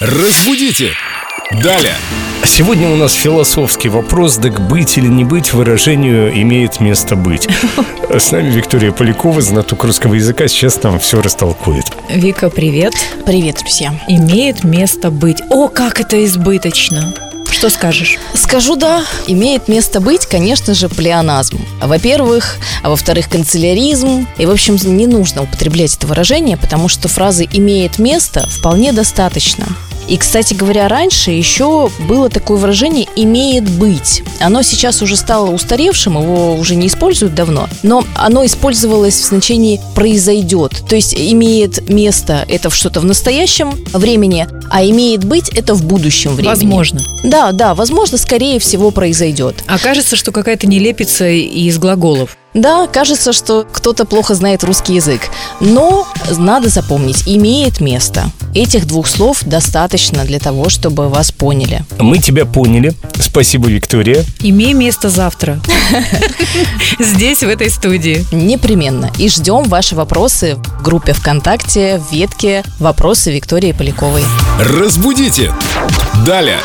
Разбудите! Далее! Сегодня у нас философский вопрос, так быть или не быть выражению имеет место быть. С нами Виктория Полякова, знаток русского языка, сейчас нам все растолкует. Вика, привет. Привет, друзья. Имеет место быть. О, как это избыточно. Что скажешь? Скажу да, имеет место быть, конечно же, плеоназм. Во-первых, а во-вторых, канцеляризм. И, в общем, не нужно употреблять это выражение, потому что фразы «имеет место» вполне достаточно. И, кстати говоря, раньше еще было такое выражение «имеет быть». Оно сейчас уже стало устаревшим, его уже не используют давно, но оно использовалось в значении «произойдет». То есть имеет место – это что-то в настоящем времени, а имеет быть – это в будущем времени. Возможно. Да, да, возможно, скорее всего произойдет. А кажется, что какая-то нелепица из глаголов. Да, кажется, что кто-то плохо знает русский язык, но надо запомнить, имеет место. Этих двух слов достаточно для того, чтобы вас поняли. Мы тебя поняли. Спасибо, Виктория. Имей место завтра. Здесь, в этой студии. Непременно. И ждем ваши вопросы в группе ВКонтакте, в ветке «Вопросы Виктории Поляковой». Разбудите! Далее!